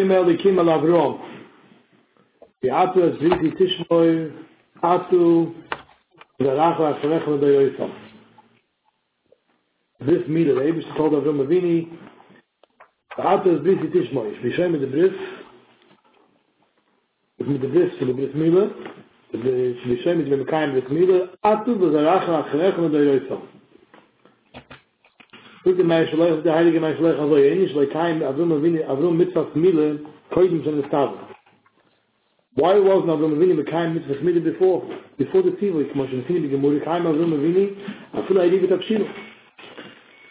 Shoy mer de kim ala grob. Di atu az vi di tishmoy atu der rakh va shrekh mit der yisof. Dis mit der ebes tod der romavini. Di atu az vi di tishmoy, vi shoy de der bris. Di mit der bris, de bris mit de di mit der kaim mit der, atu der rakh va shrekh mit der yisof. Du de mei shloch de heilige mei shloch also ein is like kein avrum vin avrum mit was mile koidem zum stav. Why was not avrum vin mit kein mit was mile before before the tivo is much in tivo ge mur kein avrum vin a fun a libe tapshino.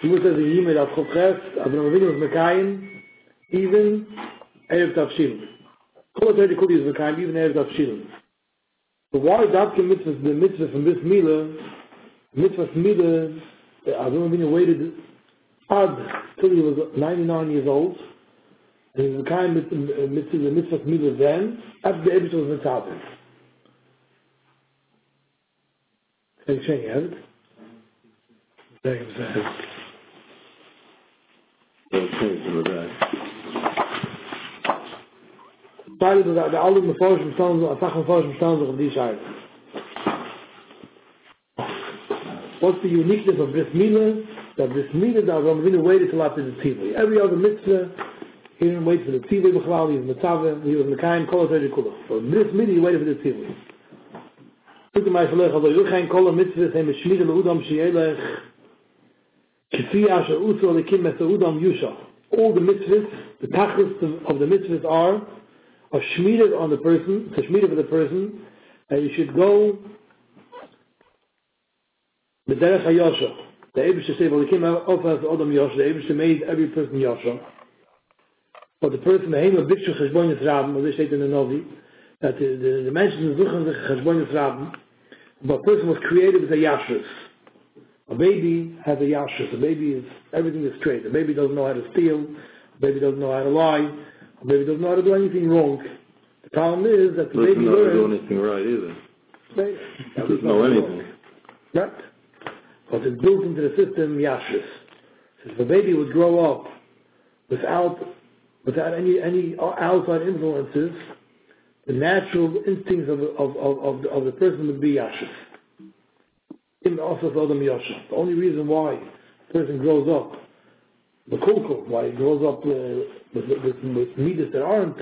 Du musst mus ze yime da khokhes avrum vin mit kein even ev tapshino. Kolot ze kol iz mit kein even ev tapshino. So why that commitment the mitzvah from this mile mitzvah mile avrum vin waited Ad, till he was 99 years old, and he was kind of mitzvah mitzvah then, after the Ebish was mitzvah. Can you say it? Very good. Beide, de alle mevorschen bestaan, de afach mevorschen bestaan zich op die zijde. What's the uniqueness of this Milah? That this mitzvah that Avram Avinu waited till after the tivui. Every other mitzvah, he didn't wait for the tivui b'chalal, he was mitzvah, he was mekayim kol ha kula. So this mitzvah, he waited for the tivui. Look at my shalech, although you can't call a mitzvah, say mishmida le'udam shi'elech, kifi asher uso lekim mesa udam yusha. All the mitzvahs, the tachlis of the mitzvahs are, are shmided on the person, a shmida for the person, and you should go b'derech ha-yosha. The Eibusha say, well, he came out of as Adam Yosha, the Eibusha made every person Yosha. But the person, the Hema Bikshu Cheshbon Yisraben, as they say in the Novi, that the, the, the mention is Zuchan Cheshbon Yisraben, but a person was created with a Yashrus. A baby has a Yashrus. A baby is, everything is straight. A baby doesn't know how to steal. A baby doesn't know how to lie. A baby doesn't know how to do anything wrong. The problem is that the baby Doesn't know how to do anything right either. Baby- Doesn't know anything. Right? But it's built into the system, yashrus. So if the baby would grow up without, without any, any outside influences, the natural instincts of, of, of, of, the, of the person would be Yasha. The only reason why a person grows up, the kulkul, why he grows up uh, with, with, with midas that aren't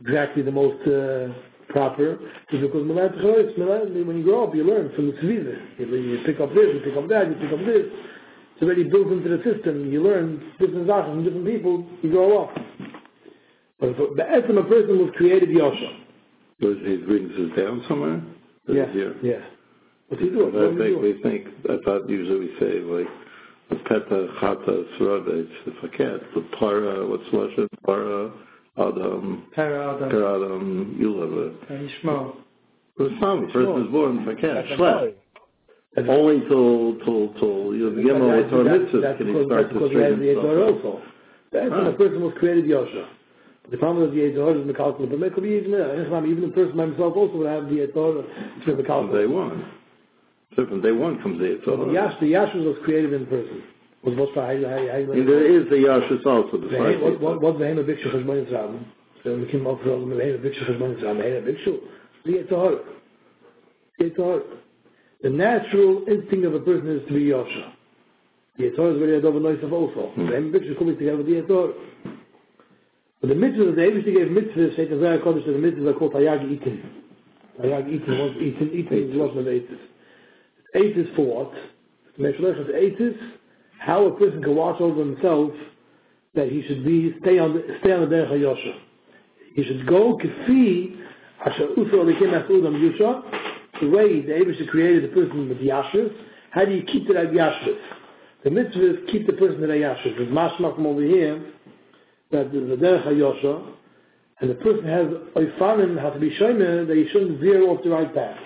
exactly the most uh, proper, is because Milat Chois, Milat- when you grow up, you learn from the Tzviza. You, pick up this, you pick up that, you pick up this. It's already built into the system. You learn different Sachen from different people, you grow up. But if the essence of a person was created Yosha. Does he brings us down somewhere? Yeah, here? yeah. What's he doing? I What he think we think, I thought usually we say like, the peta, chata, srada, it's the faket, the para, what's Lashon? Para, Adam, Para Adam, Karadam, Yulav. Yishmo. But it's not, the person is born faket, That's shlech. That's- Only till, till, till, you begin with That's- Torah that's- mitzvahs that's can he start to because he has straighten the Yetzirah himself. The of Ah. a person was created Yosha. The problem is the Yetzirah is Mekalkal, but could be even, uh, even the person by himself also would have the Yetzirah to From Mekalkal. day one. So from day one comes the So the Yitzhak. Yash, the Yashus was created in person. Und was war heile, heile, heile? In der erste Jahr ist es auch so. Was war heile, bitte, ich meine, ich meine, ich meine, ich meine, ich meine, ich meine, ich meine, ich meine, ich meine, ich The natural instinct of a person is to be Yosha. Yetor is where you have a noise of also. The same bitch is coming together with Yetor. But the mitzvah the Abishti gave mitzvah, say to Zaya Kodesh, the mitzvah are er called Hayag Eitin. Hayag Eitin was Eitin, Eitin is lost in Eitis. Eitis for what? The Mishlech is how a person can watch over himself that he should be, stay on the, stay on the Derech HaYosha. He should go kefi, asher uso alikim as udam yusha, the way the Ebrish created the person with Yashus, how do you keep that Yashus? The mitzvahs keep the person in a Yashus. There's mashmach from over here, that a derech hayosha, and the person has oifanim, has to be shomer that he shouldn't veer off the right path.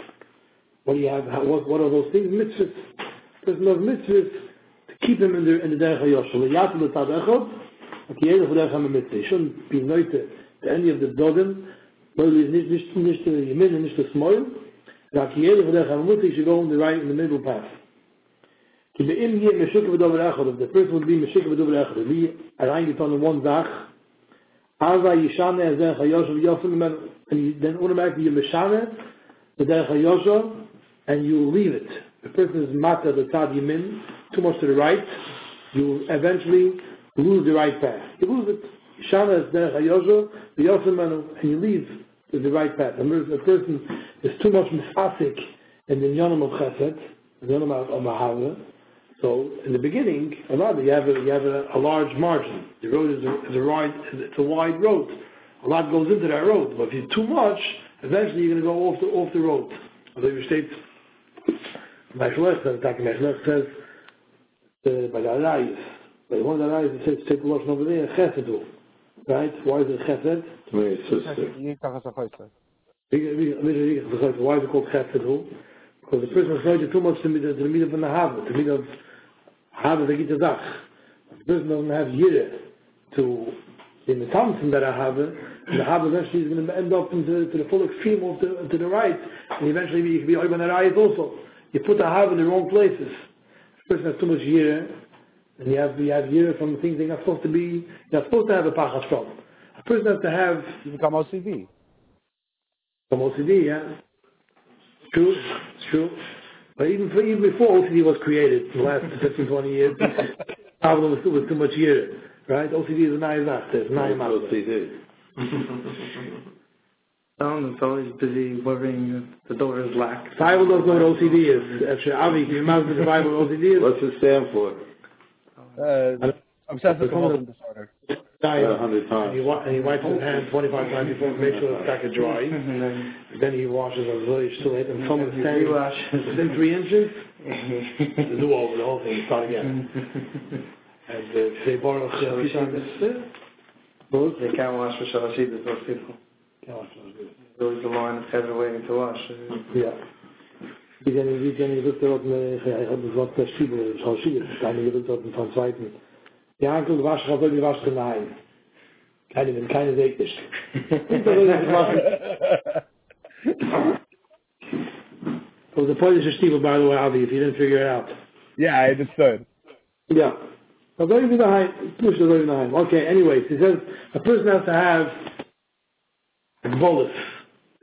What do you have? What, what are those things? Mitzvahs. Person has mitzvahs keep them in the in the derech yoshua yat lo tad echot ki yed khoda kham mit shon bin noite the end of the dogen but we nicht nicht nicht this the middle is the small that ki yed khoda kham mit shigo on the right in the middle path ki be im ye meshuk be dovel echot the first would be meshuk be dovel echot li arain it on one dag aza yishane ze derech yoshua yoshua men and then one might be meshane the derech yoshua and you leave it The person is Mata the Tzad Yamin, too much to the right, you eventually lose the right path. You lose it. Yishane as Derech HaYoshev the Yosef and you leave the, right path. And the person is too much misasik in the Yonim of Chesed, the Yonim of Mahava, so in the beginning, a lot you have a, you have a, a large margin. The road is a, is a wide it's a wide road. A lot goes into that road. But if you're too much, eventually you're going to go off the off the road. Although you state, Meshulech says, Taki Meshulech says, uh, by the Arayis, by one of the Arayis, it says, take the lotion over there, Chesedu. Right? Why is it Chesed? To me, it's sister. Why is it called Chesedu? Because the person is not too much to the, to the meat of the Nahava, to the meat of Hava the Gita Zach. The person doesn't have Yire to in the Thompson that I have, and the Hava eventually is going to end up into to the full extreme of the, to the right, and eventually you can be Oyban right also. You put the Hava in the wrong places. The person has too much Yire, and you have, you have Yire from the things they're not supposed to be, you're not supposed to have a Pachas from. A person has to have You become OCD. Become OCD, yeah. It's true, it's true. But even, for, even before OCD was created, the last 15, 20 years, problem was, was too much year, right? OCD is a nice act, it's nine months. OCD. Someone is always busy worrying the door is locked. Bible doesn't know what OCD is. Actually, Avi, can you imagine the Bible what OCD is? What's it stand for? Uh, obsessive compulsive disorder. Dying. A hundred And times. he, wa- and he wipes his hands 25 times before to make sure it's back dry. And then Then he washes his really still late, and someone you standing within three inches, do over the whole thing, start again. And uh, say Baruch uh, Hashem. Both? They can't wash for Shalashid, those people. There was a line of heaven waiting to wash. Ja. Wie denn, wie denn, ich würde dort, ich habe das Wort der Schiebe, ich habe Schiebe, ich kann nicht dort von zweiten. Die Ankel, du wasch, ich die wasch, nein. Keine, wenn keine seht nicht. Das soll ich nicht machen. It was a Polish by the way, Avi, if you didn't figure it out. Yeah, I understood. Yeah. So very good behind, push the very behind. Okay, anyways, he says, a person has to have a bolus.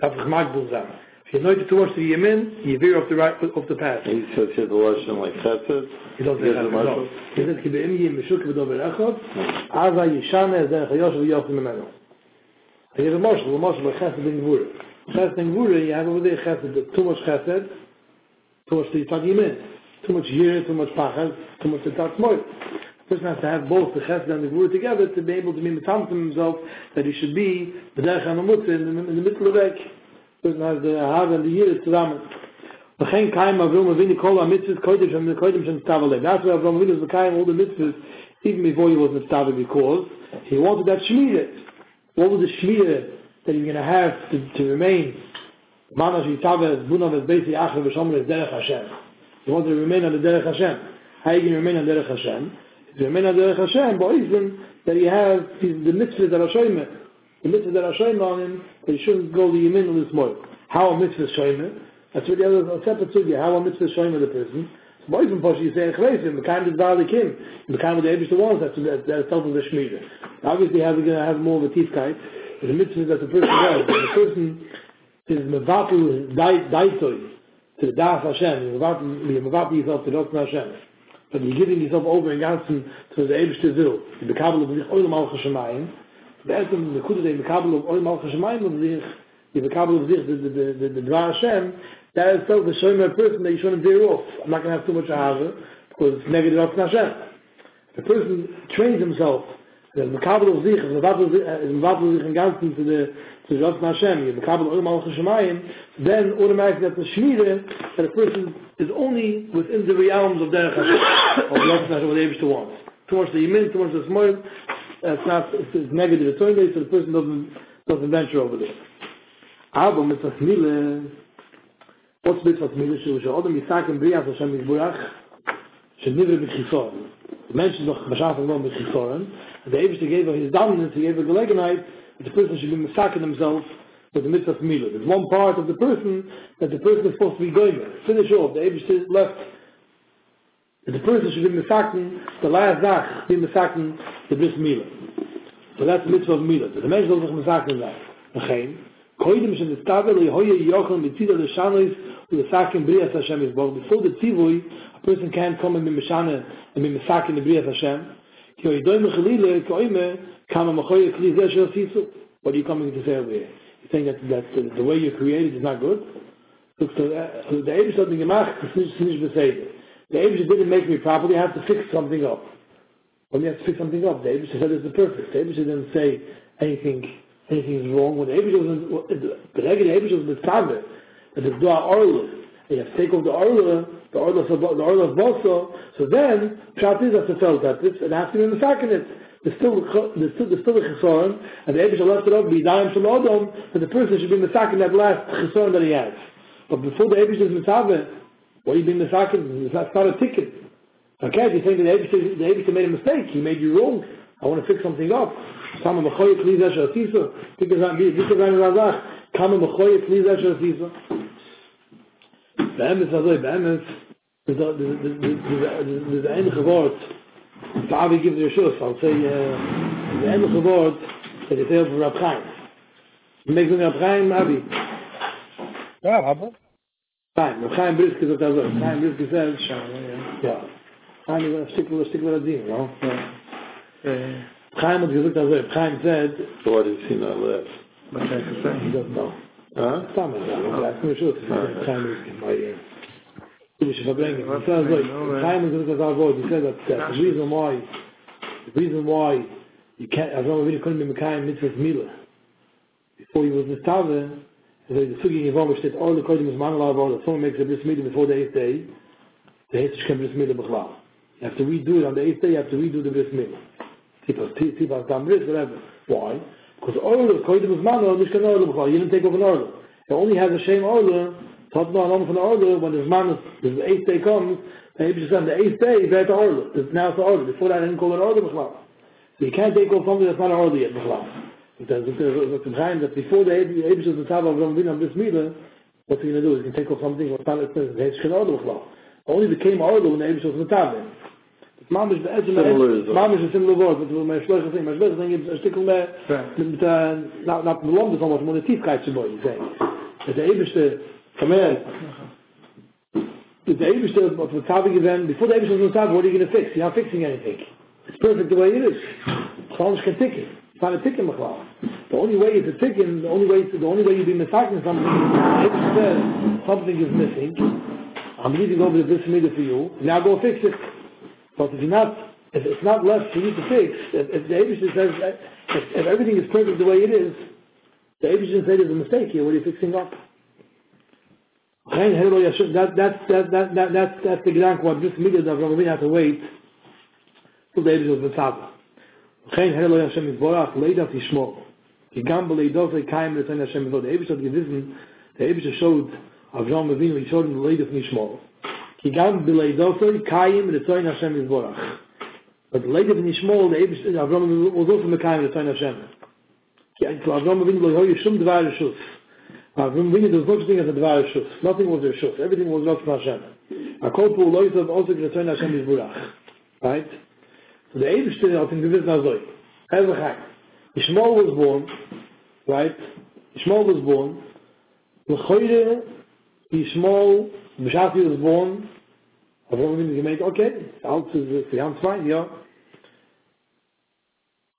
Have a makbul zam. If you know it towards the yamin, you veer off the right, off the path. He says here the Lashon like Chesed. He doesn't have the. Marshal. He says, ki be'im yim mishuk v'dober echot, aza yishane ezerech hayosh v'yoch v'memeno. He has a marshal, a marshal, a chesed in gvura. Chesed in gvura, you have over there chesed, too much chesed, too much to yitzad yamin. Too much yir, too much pachas, too much to tat moit. Person has to have both the chesed and the gvura together to be able to be mitzvah himself that he should be b'derech hamamutz in, in the middle of the week. Person has the hav and the yir tzamen. V'chein The avrom avinu kol ha-mitzvahs kodesh and the kodesh and tzavalev. That's why Avram Avinu was mekayim all the mitzvahs even before he was mitzvah because he wanted that shmirah. What was the shmirah that he was going to have to, to remain? Mana shitavas, bunavas, beisi, achar, v'shomres, derech Hashem. He wanted to remain on the derech Hashem. How are you going to remain on derech Hashem? To remain on derech Hashem, boizim, that you have these, the mitzvahs that shoyme. The mitzvahs that shoyme on him, that you shouldn't go the yamin on this more. How a mitzvah shoyme? That's really a, a separate sugya. How a mitzvah is shoyme the person? So boizim posh, you say, chreisim, the kind of valley kim, the kind of the Ebrish the ones, that's, that, that's of the shmira. Obviously, we're going to have more of a tiefkeit, the mitzvah that the person does. The person is mevatel daitoi to the das Hashem. Mevatel yourself to the Dotson Hashem. But you're giving yourself over in ganzen to the Eberste Will. The Bekabel of sich Oil Malcha Shemayim. The Essen, the Kudu, the Bekabel of Oil Malcha Shemayim of sich, the Bekabel of sich, the Dvar Hashem, that is so the Shomer person that you shouldn't veer off. I'm not to have too much Ahava, because it's negative of Hashem. The person trains himself, Weil man kabel auf sich, man wartet sich im Ganzen zu der zu Gott nach Nashem, man kabel auch mal auf Shemayim, denn ohne Meister hat man Schmiede, and a person is only within the realms of Derech Hashem, of Jot Nashem, what Eivishter wants. Too Towards the Yemin, towards the Smoy, it's not, it's negative, it's only, so the person doesn't, doesn't venture over there. Aber mit das Mille, was mit das Mille, so ich habe mir gesagt, im Brias Hashem, ich burach, שניבר בכיפור. מנשן דוח, בשעה mit בכיפורן, The Eberste gave his dominance, he gave a gelegenheit that the person should be misaken himself with the mitzvah Mila. There's one part of the person that the person is supposed to be going with. Finish off. The Eberste left that the person should be misaken, the last zach, be misaken, the bris Mila. So that's the mitzvah of Mila. The Mensch soll sich Mesaken sein. Again, koidem shen nestavel li hoye yochel mitzida le shanois u le saken brias Hashem is born. Before the tzivui, a person can't come and be meshane and be mesaken the brias Hashem. Ki hoye doim mechalile koime kama machoye kli zeh shel sisu. What are you coming to say over here? You're saying that, that the, the way you're created is not good? Look, so, uh, the Abish hat mir gemacht, das ist nicht beseder. The Abish didn't make me properly, I have to fix something up. When you have to fix something up, the Abish said it's the perfect. The Abish didn't say anything anything is wrong. When the Abish was, the regular Abish was Taber, that it's Dua Orla, and you have to take off the Orla, the Orla of, the Orla of Boso, so then, Pshat is that to felt that this, and be in the it. There's still, there's still, there's still a chesoron, and the Abish left it up, Daim Shal Odom, that the person should be in the second that last chesoron that he has. But before the Abish is Mitzaveh, what are you being Mitzaveh? It's not, a ticket. Okay, you're saying that the Abish made a mistake, he made you wrong. I want to fix something up. Kama mechoye kli zeh shel tisa. Think of that, this is eine Razach. Kama mechoye kli zeh shel tisa. Be'emes azoi, be'emes, Das ist das einige Wort, das habe ich gibt dir Schuss, als ich, das einige Wort, das ist sehr von Rab Chaim. Ich möchte von Rab Chaim, Abi. Ja, Rabbe. Chaim, Rab Chaim Briske sagt also, Chaim Briske sagt, ja, Chaim ist ein Stück, ein Stück äh, Radin, no? Chaim hat gesagt also, Chaim sagt, so hat es ihn erlebt. Was hat er gesagt? Ich don't know. Ah? Stammen, ja, ich weiß nicht, Chaim Briske, bist verbringen. He says, like, Chaim has gesagt also, he said that, that the reason why, the reason why you can't, as long as you couldn't be Mekayim mitzvahs Mila, before he was Nistave, so the Sugi in Yvom steht, all the Kodim is Mangala, or someone makes a bris Mila before the eighth day, the eighth can bris Mila. You have to redo it on the eighth day, you have to redo the bris Mila. Tipas, tipas, dam bris, whatever. Why? Because all the Kodim is Mangala, this can order b'chlal. You didn't take over an order. It only has a shame order, Tot no along from the order, when his man, the eighth day comes, the Hebrew says, the eighth day, they're the order. It's now the order. Before that, I didn't call it order, b'chlal. So you can't take off something that's not an order yet, b'chlal. Because it's a time that before the Hebrew says the Tava of Ram on this meter, what's he going to do? He's going to take off something what's not, it says, the Hebrew order, b'chlal. Only became order when the Hebrew says the Tava. Mamish the edge of Similar is- Mamish is a similar word, but my schlechte thing, my schlechte thing is a stickel mehr, Right. mit, äh, not, not the lump, so much, more the Tiefkeit zu boy, you say. That the Eberste, command, that the Eberste, what was Tavi given, before the Eberste was Tavi, what are you going to fix? You're not fixing anything. It's perfect the way it is. Challenge can tick it. It's not a ticking Machlal. The only way it's a ticking, the only way, the only way you'd be mistaken something, the Eberste says, something is missing, I'm leaving over this meter for you, now go fix it. But if you're not, if it's not left for you to fix, if, if the Abishah says, if, if everything is perfect the way it is, the Abishah says there's a mistake here, what are you fixing up? Geen hello Yashim, that, that, that, that, that, that, that's the gedanke what this meter that Rabbi have to wait till the Abishah is Mitzvah. Geen hello Yashim is Borach, leidat Yishmo. Ki gam beleidat ei kaim letain Hashem Yisrael. The Abishah hat gewissen, the Abishah showed Avram Avinu, he showed him the leidat Yishmo. כי גם בלידוסוי קיים רצוין השם יזבורך. But later in Yishmol, the Abish, Avram was also Mekayim Retoin Hashem. כי to Avram Avinu lo yoyu shum dvar reshus. Aber wenn wir das Wort singen, das war ein Schuss. Nothing was a Schuss. Everything was not from Hashem. A kolpo u loizu of ozik le zoyen Hashem izburach. Right? So der Ebe stehen hat ihn gewiss na zoi. Erz ach ein. Ishmol was born. Right? Ishmol was born. Lechoyre Ishmol Bishati was born. Aber wenn wir gemeint, okay. Alts ist es. Wir haben zwei, ja.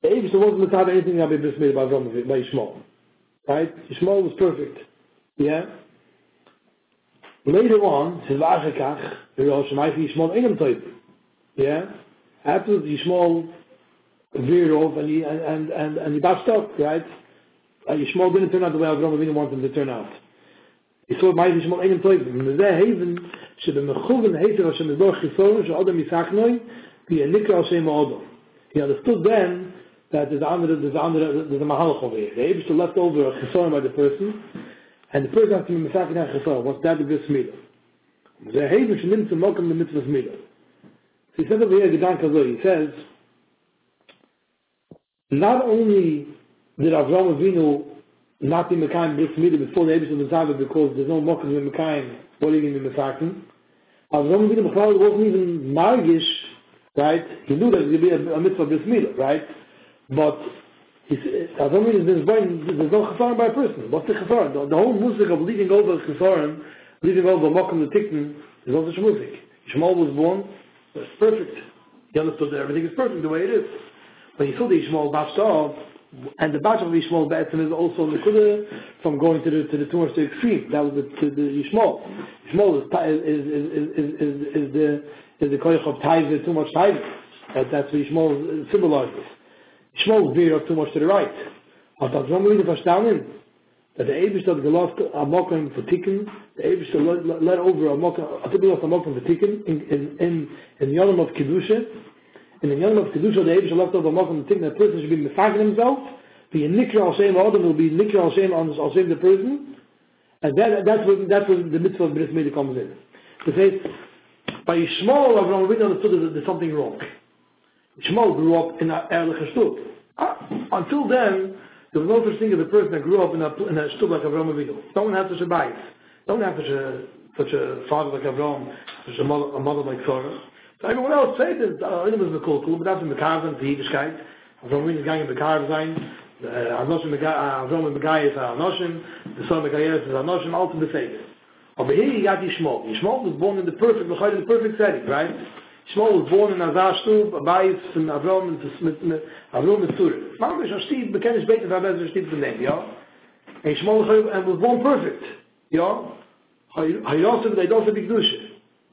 Der Ebe stehen was mit Tade anything, aber ich bin mit Ishmol. Ishmol. Right? Yishmael was perfect. Yeah? Later on, says V'achakach, Rosh Hashanah, Yishmael Einam type. Yeah? After Yishmael veered off and he, and, and, and, and he bounced up, right? And Yishmael didn't turn out the way Avram Avinu wanted him to turn out. Ich so mei ich mal einen Teufel und der Haven שבמכוון היתר השם מדור חיסון שאדם יסח נוי wie er nikra Hashem Adam. He understood then that there's andere, there's andere, there's a mahalach over here. The Abish left over a chisoron by the person, and the person has to be misakin ha chisoron. What's that? The bris milah. The should nimmt zum Mokum the mitzvah milah. So he said over here, Gedanke so, he says, not only did Avram Avinu not be Mekayim Bris Midah before the Ebish of the Zaga because there's no Mokum in Mekayim, what are you going to be Mesakim? Avram Avinu wasn't even Margish, right? He knew that it would be a, a mitzvah Bris Midah, right? But uh, Avram Avinu is there's no Chesaron by a person. What's the Chesaron? The, the whole music of leaving over the Chesaron, leaving over Mokum the Tikkun, is also Shmuzik. Shmuel was born, it's perfect. He understood that everything is perfect the way it is. But he saw the Yishmael bashed off, and the bash of Yishmael Be'etzim is also the Kudah from going to the, to the to the extreme. That was the, to the is, is, is, is, is, is the, is the koyach of taiva, too much taiva. That, that's what Yishmael symbolizes. Yishmael veered too much to the right. Aber das wollen wir wieder verstanden, that the Ebish hat gelost Amokim for Tikkun, the Ebish hat let, let over Amokim, gelost Amokim for Tikkun, in, in, in, in Yonam of Kedusha, in the Yonam of Kedusha, the Ebish hat left over Amokim for Tikkun, that person should be mefagen himself, be a Nikra al Shem Adam will be Nikra al Shem al Shem the person, and that, that's what, that's what the mitzvah of Bris Milah comes in. To say, by Yishmael, Avram Avinu understood that there's something wrong. Yishmael grew up in a ehrliche stub. Uh, until then, there was no such thing as a person that grew up in a, in a stub like Avram Avinu. No one had such a bias. No one had such a, such a father like Avram, such a mother, a mother like Sarah. So everyone else said that, uh, it was the cool, cool, but that's in the Kavan, the Yiddishkeit. Avram Avinu is going in the Kavan sein. Anoshim, Avram Avinu is Anoshim, the son of Megayah is Anoshim, all to the same. Over here you got Yishmael. Yishmael was born in the perfect, in the perfect setting, right? Shmuel mag wohnen in Azar Stub, a einem Abraum Avrom, mit einem Abraum und Zürich. Ich mag mich an ich kann nicht beten, weil ich ein Stieb zu nehmen, ja? Ich Shmuel, mich an einem Wohnen ja? Ich they don't an big dusche.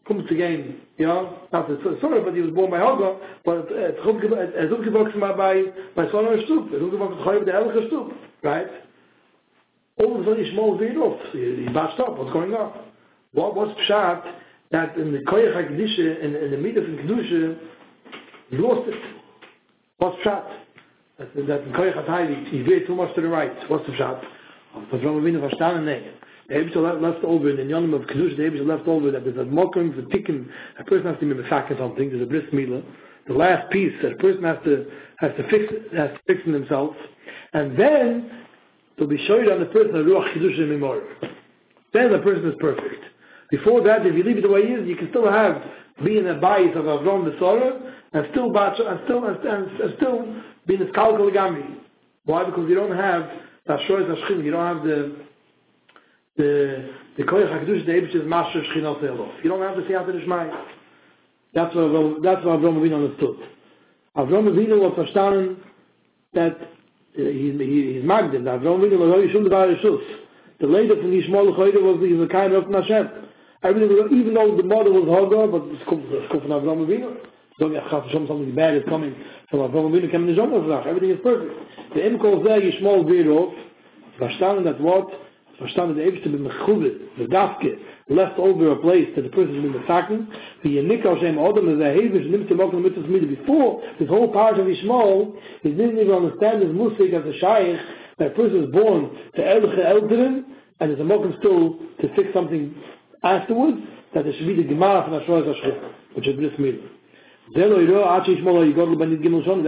Kommt zu gehen, ja? Das ist sorry, but he was born by Ich but er ist umgewachsen mal bei, bei Ich mag mich an einem Wohnen perfekt, ja? Ich mag mich an einem Wohnen perfekt, ja? Ich mag mich an einem Wohnen perfekt, ja? Ich mag mich an that in the koyach hakdisha in, in the midah of the kedusha lost it what's shot that that in koyach hatayli he veered too much to the right what's the shot but from Avinu verstanden nee the Ebish left over in the yonim of kedusha the Ebish left over that there's a mokum for tikkun a person has to be mefakin something there's a bris milah the last piece that a person has to has to fix has to fix in himself and then to be showed on the person of ruach kedusha memor then the person is perfect Before that, if you leave it the way it is, you can still have being a bias of Avram the Sorah, and still and still and, and, and still being a Skalkal Gamri. Why? Because you don't have that Shoyz Hashchin, you don't have the the the Koyach HaKadosh, the Ebish is Master Shchin Al You don't have the Siyat Nishmai. That's what Avram, that's what Avram Avinu understood. Avram Avinu was verstanden that uh, he, he, he's Magdin, Avram Avinu was Hoy Shum Devar Yishus. The later from Yishmol Choyde was the, the kind of Hashem. Everything was, even though the mother was Hagar, but it's come, it's come from Avram Avinu. So I have to something bad is coming from Avram Avinu, coming in the Zomer Everything is perfect. The Imkol there, Yishmol Virov, verstanden that what? Verstanden the Eibste been mechubit, the dafke, left over a place that the person has been mefaken, the Yenikal Shem Odom a hevish, nimmt to mokum mitzvah midah. Before, this whole part of Yishmol, he didn't even understand his musik as a shaykh, that a person is born to Elche Eldrin, and is a mokum still to fix something afterwards that there should be the Gemara from Ashur Hashchit, which is Bris Milah. That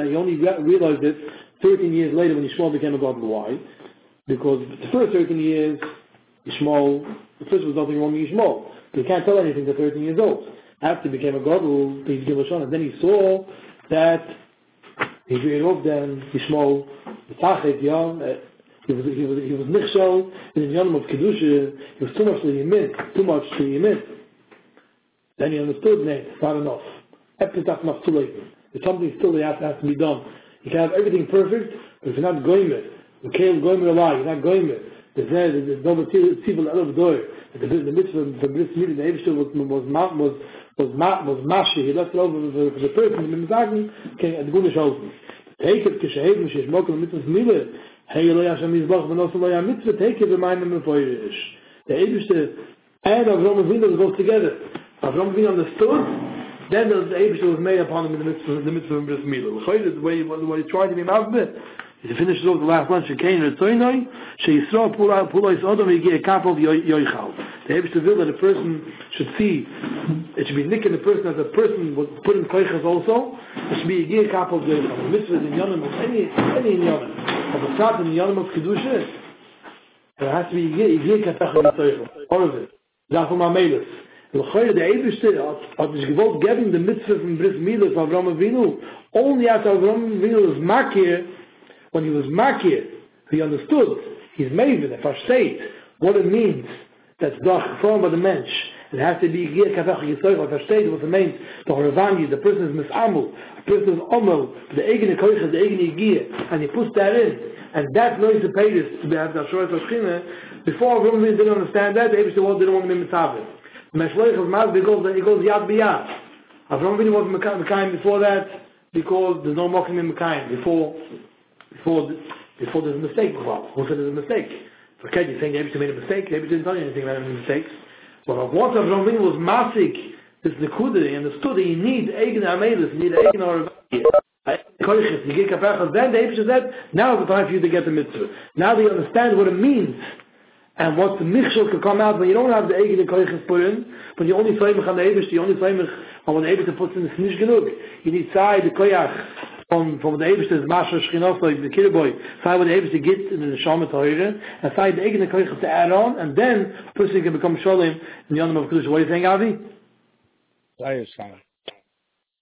he only realized it 13 years later when Yishmol became a godly. Why? Because the first 13 years, Yishmol, the first was nothing wrong with Yishmol. He can't tell anything to 13 years old. After he became a Ben Gimel Shon, and then he saw that he grew off then Yishmol, the Tachet, young, he was he was he was nichshel in the yom of kedusha. He was too much to yimit, too much to yimit. Then he understood, nay, it's not enough. Epitaph not too late. There's something still that has, has to be done. You can have everything perfect, but if you're not going it, you can't go in lie, you're not going it. There's there, there's no tzibul elov door. The, the mitzvah, the meeting, the Eivishter was, was, was, was, was, mashi, he left it over for, the person, the sagen, okay, at gunish helfen. Heket ksheheg mish mokn mit uns mile. Hey lo ja sham izbach benos oslo ja mit vet heket be meinem befoirish. Der ewigste Eid of Rome Vindas goes together. Avram Vin understood, then the Abishah was made upon him in the mitzvah, in the mitzvah of Bris Mila. The way, the way he tried to be Mavbe, mavbit, he finishes off the last one, Shekein Retzoinoi, Sheisra Pulois Odom Yigi a couple of Yoichal. The Eibishter will that a person should see, it should be nicking the person as a person was put in Koichas also, it should be Yigi of Yoichal. The mitzvah is in Yonim of any, any in Yonim. of the Pshat in Yom of Kedusha, there has to be Yigir Katach of Yitzoycha. All of it. Zaf um Amelis. the Choyre, the Eibishter, hat sich gewollt geben the mitzvah from Bris Milah of Avram Avinu, only after Avram Avinu is makir, when he was makir, he understood, he's maven, if state, what it means, that's doch from by the mensch, it has to be gear kafach yisoy, or versteht what it means, the Horavani, the person is misamul, a person is omel, the eigene koiches, the eigene gear, and he puts that in, and that knows the payers to be have the short of Shchina, before Avinu didn't understand that, the Ebrish didn't want to be mitzavah. Meshloich of Maz, because he goes yad biyad. Avram Avinu was Mekayim before that, because there's no mocking in Mekayim, before, before, before there's a mistake, well, who said there's a mistake? Ked, you're saying the Ebrish made a mistake, the Ebrish didn't tell you anything about any mistakes. But once Avram Avinu was masik, this Nekuda, he understood that you need Eigen Amelis, you need Eigen Aravakia. Koiches, you get kapachas, then the Ebrish said, now is the time for you to get the mitzvah. Now that you understand what it means, and what the michshel can come out when you don't have the eigene koiches put in, when you only flamich on the Ebrish, you only on what the Ebrish puts in, it's nicht genug. You need sai, the koyach, from, from the Ebrish, is Masha Shchinos, like the Kirboy, sai what the Ebrish gets in the Neshama Torah, and sai the eigene koiches to add on, and then a person can become Sholem in the Yonam of Kedusha. What are you ah, saying, Avi? That is fine.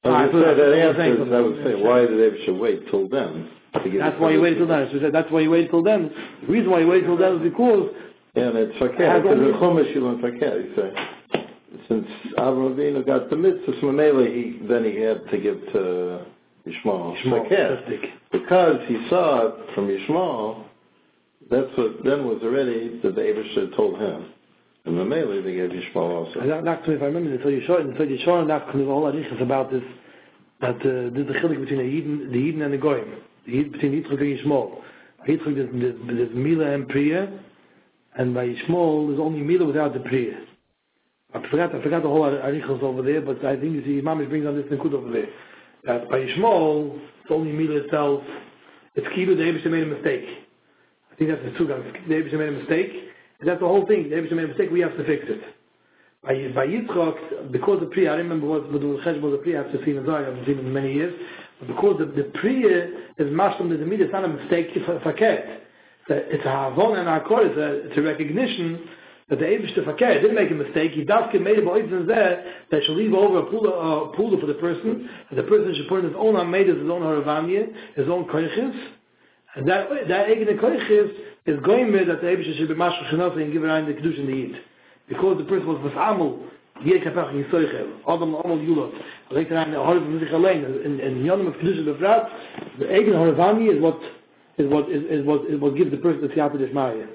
I would say that That's I'm answers, I would say, saying. why did they should wait till then? That's why you wait till then. So that's why you wait till then. The reason why you wait till then is because And it's fakir, Has because the Chumash you learn fakir, you say. Since Avram Avinu got the mitzvah, so Mamela, he, then he had to give to Yishmael Shmuel, fakir. that's big. Because he saw it from Yishmael, that's what then was already that the Abishah told him. And Mamela, they gave Yishmael also. And that, that's if I remember, the Yishon, the Yishon, that kind of all arichas about this, that uh, there's a chilik between the Yidden, the Yidden and the Goyim. The Yid, between Yitzchak and Yishmael. Yitzchak, there's, there's, there's Mila and Priya, and by Yishmael, there's only Mila without the Priya. I forgot, I forgot the whole arichas over there, but I think you see, Mamish brings on this Nikud over there. That by Yishmael, it's only Mila itself, it's Kilu, the Abishah made a mistake. I think that's the Sugan. The Abishah made a mistake, and that's the whole thing. The Abishah made a mistake, we have to fix it. by by Yitzchak, because the Priya, I remember what the Chesh was the Priya, I have to see in I haven't seen it in many years, but because the, the Priya is Mashlam the Zemid, it's not a mistake, it's a faket. It's a Havon and a Akor, it's a recognition that the Abish the faket didn't make a mistake, he dafke made it by Oitzen there, that should leave over a pula, uh, pula for the person, and the person should put in his own Hamedas, his own Haravanya, his own Koiches, and that, that Egene Koiches is going with that the Abish should be Mashal Shanot and give in the Kedusha in the Yid. because the person was mafamel hier kapach yisoychel adam amal yulot. Lekt rein der halb von sich allein in in yonem of kedusha befrat the eigen harvani is what is what is, is what is what gives the person the theater des maya